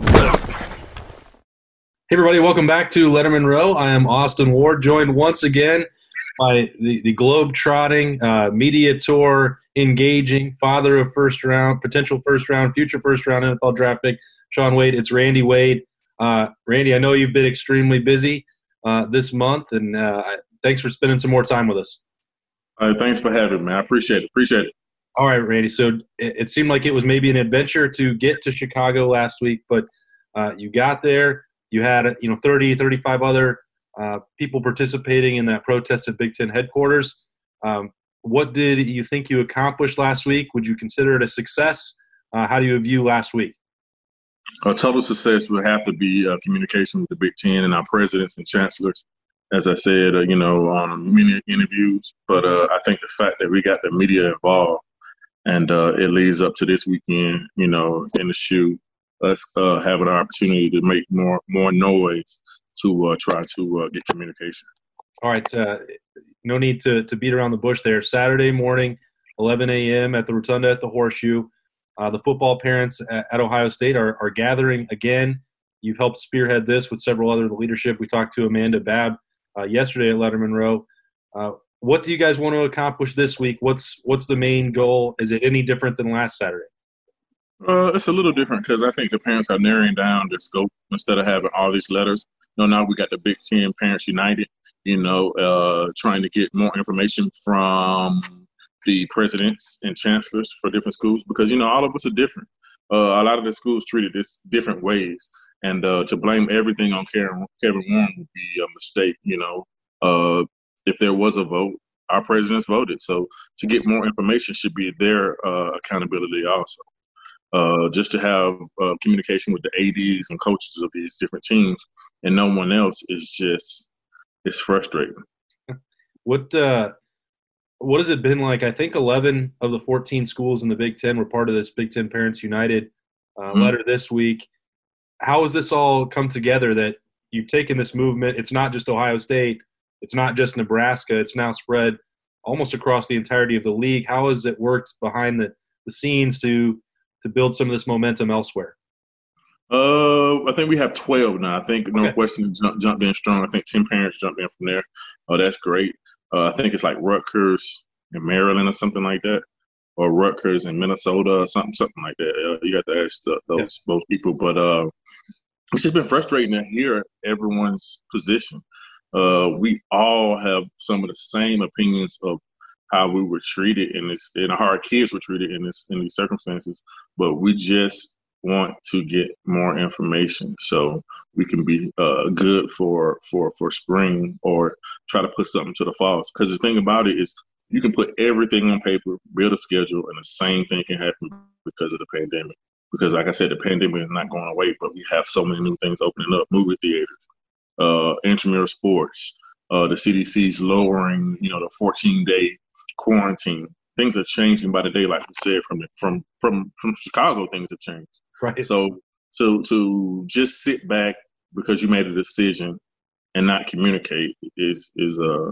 Hey, everybody, welcome back to Lettermen Row. I am Austin Ward, joined once again by the, the globe trotting, uh, media tour engaging, father of first round, potential first round, future first round NFL draft pick, Shaun Wade. It's Randy Wade. Uh, Randy, I know you've been extremely busy uh, this month, and uh, thanks for spending some more time with us. thanks for having me. I appreciate it. Appreciate it. All right, Randy. So it, it seemed like it was maybe an adventure to get to Chicago last week, but uh, you got there you had you know 30, 35 other uh, people participating in that protest at Big Ten headquarters. Um, what did you think you accomplished last week? Would you consider it a success? Uh, how do you view last week? A total success would have to be uh, communication with the Big Ten and our presidents and chancellors. As I said, uh, you know, on many interviews, but uh, I think the fact that we got the media involved and uh, it leads up to this weekend, you know, in the shoe us uh, having an opportunity to make more more noise to uh, try to uh, get communication. All right, uh, no need to to beat around the bush there. Saturday morning, 11 a.m. at the Rotunda at the Horseshoe. Uh, the football parents at, at Ohio State are, are gathering again. You've helped spearhead this with several other leadership. We talked to Amanda Babb yesterday at Lettermen Row. What do you guys want to accomplish this week? What's what's the main goal? Is it any different than last Saturday? Uh, it's a little different because I think the parents are narrowing down the scope instead of having all these letters. You know, now we got the Big Ten Parents United. You know, uh, trying to get more information from the presidents and chancellors for different schools because you know all of us are different. Uh, a lot of the schools treated this different ways, and uh, to blame everything on Kevin, Kevin Warren would be a mistake. You know, uh, if there was a vote, our presidents voted. So to get more information should be their uh, accountability also. Uh, just to have uh, communication with the ads and coaches of these different teams and no one else is just it's frustrating. What uh what has it been like? I think 11 of the 14 schools in the big 10 were part of this big 10 parents united uh, mm-hmm. letter this week. How has this all come together that you've taken this movement? It's not just ohio state it's not just nebraska it's now spread almost across the entirety of the league how has it worked behind the, the scenes to to build some of this momentum elsewhere? Uh, I think we have 12 now. I think okay. Northwestern jumped, jumped in strong. I think 10 parents jumped in from there. Oh, that's great. Uh, I think it's like Rutgers in Maryland or something like that, or Rutgers in Minnesota or something, something like that. Uh, you got to ask the, those those people. But uh, it's just been frustrating to hear everyone's position. Uh, we all have some of the same opinions of how we were treated in this and how our kids were treated in this in these circumstances but we just want to get more information so we can be uh, good for for for spring or try to put something to the fall. Because the thing about it is you can put everything on paper build a schedule and the same thing can happen because of the pandemic. Because like i said the pandemic is not going away but we have so many new things opening up movie theaters uh intramural sports uh, the CDC's lowering, you know, the 14 day quarantine. Things are changing by the day, like we said, from from from from Chicago. Things have changed. Right. So to to just sit back because you made a decision and not communicate is is uh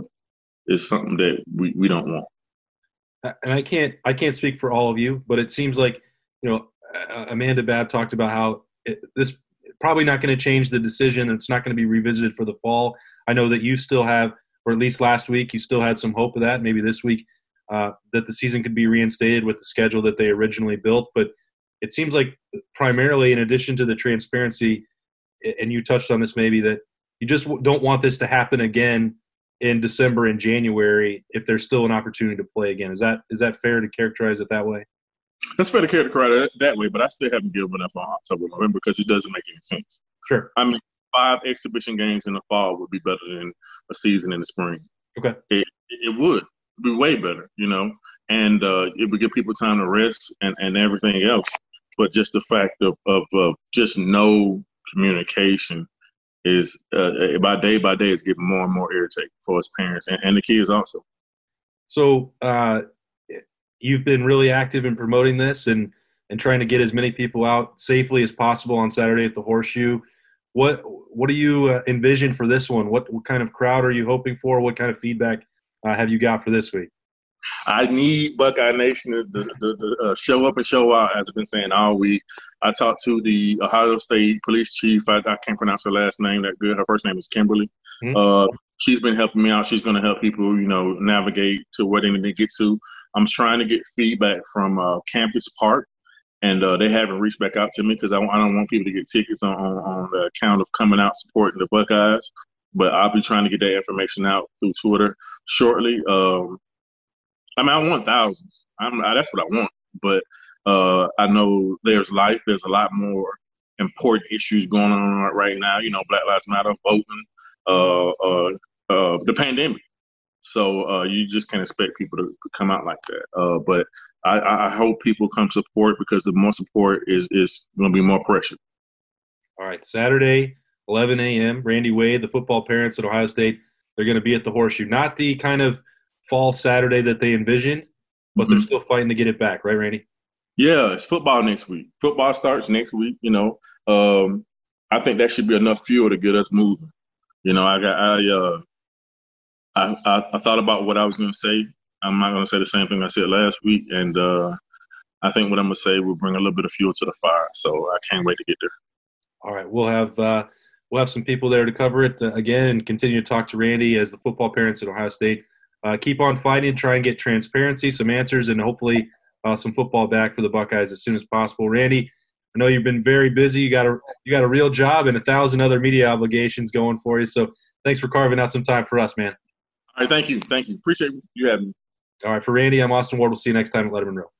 is something that we, we don't want. And I can't I can't speak for all of you, but it seems like you know Amanda Babb talked about how it, this probably not going to change the decision. It's not going to be revisited for the fall. I know that you still have, or at least last week, you still had some hope of that. Maybe this week uh, that the season could be reinstated with the schedule that they originally built. But it seems like primarily, in addition to the transparency, and you touched on this maybe that you just don't want this to happen again in December and January if there's still an opportunity to play again. Is that is that fair to characterize it that way? That's fair to characterize it that way, but I still haven't given up on October, November because it doesn't make any sense. Sure. I mean, five exhibition games in the fall would be better than a season in the spring. Okay. It, it would be way better, you know, and uh, it would give people time to rest and, and everything else. But just the fact of, of, of just no communication is uh, by day by day is getting more and more irritating for us parents and, and the kids also. So uh, you've been really active in promoting this and and trying to get as many people out safely as possible on Saturday at the Horseshoe. What what do you uh, envision for this one? What what kind of crowd are you hoping for? What kind of feedback uh, have you got for this week? I need Buckeye Nation to, to, to, to uh, show up and show out, as I've been saying all week. I talked to the Ohio State police chief. I, I can't pronounce her last name that good. Her first name is Kimberly. Mm-hmm. Uh, she's been helping me out. She's going to help people, you know, navigate to where they need to get to. I'm trying to get feedback from uh, Campus Park, and uh, they haven't reached back out to me because I, I, don't want people to get tickets on, on, on the account of coming out supporting the Buckeyes. But I'll be trying to get that information out through Twitter shortly. Um, I mean, I want thousands. I'm, that's what I want. But uh, I know there's life. There's a lot more important issues going on right now. You know, Black Lives Matter, voting, uh, uh, uh the pandemic. So uh, you just can't expect people to come out like that. Uh, but I, I, hope people come support because the more support is is going to be more pressure. All right, Saturday, 11 a.m. Randy Wade, the football parents at Ohio State, they're going to be at the Horseshoe. Not the kind of fall Saturday that they envisioned, but mm-hmm. they're still fighting to get it back, right, Randy? Yeah, it's football next week. Football starts next week. You know, um, I think that should be enough fuel to get us moving. You know, I got I uh, I, I, I thought about what I was going to say. I'm not going to say the same thing I said last week, and uh, I think what I'm going to say will bring a little bit of fuel to the fire. So I can't wait to get there. All right, we'll have uh, we'll have some people there to cover it uh, again, and continue to talk to Randy as the football parents at Ohio State uh, keep on fighting, try and get transparency, some answers, and hopefully uh, some football back for the Buckeyes as soon as possible. Randy, I know you've been very busy. You got a you got a real job and a thousand other media obligations going for you. So thanks for carving out some time for us, man. All right, thank you, thank you. Appreciate you having me. All right, for Randy, I'm Austin Ward. We'll see you next time at Lettermen Row.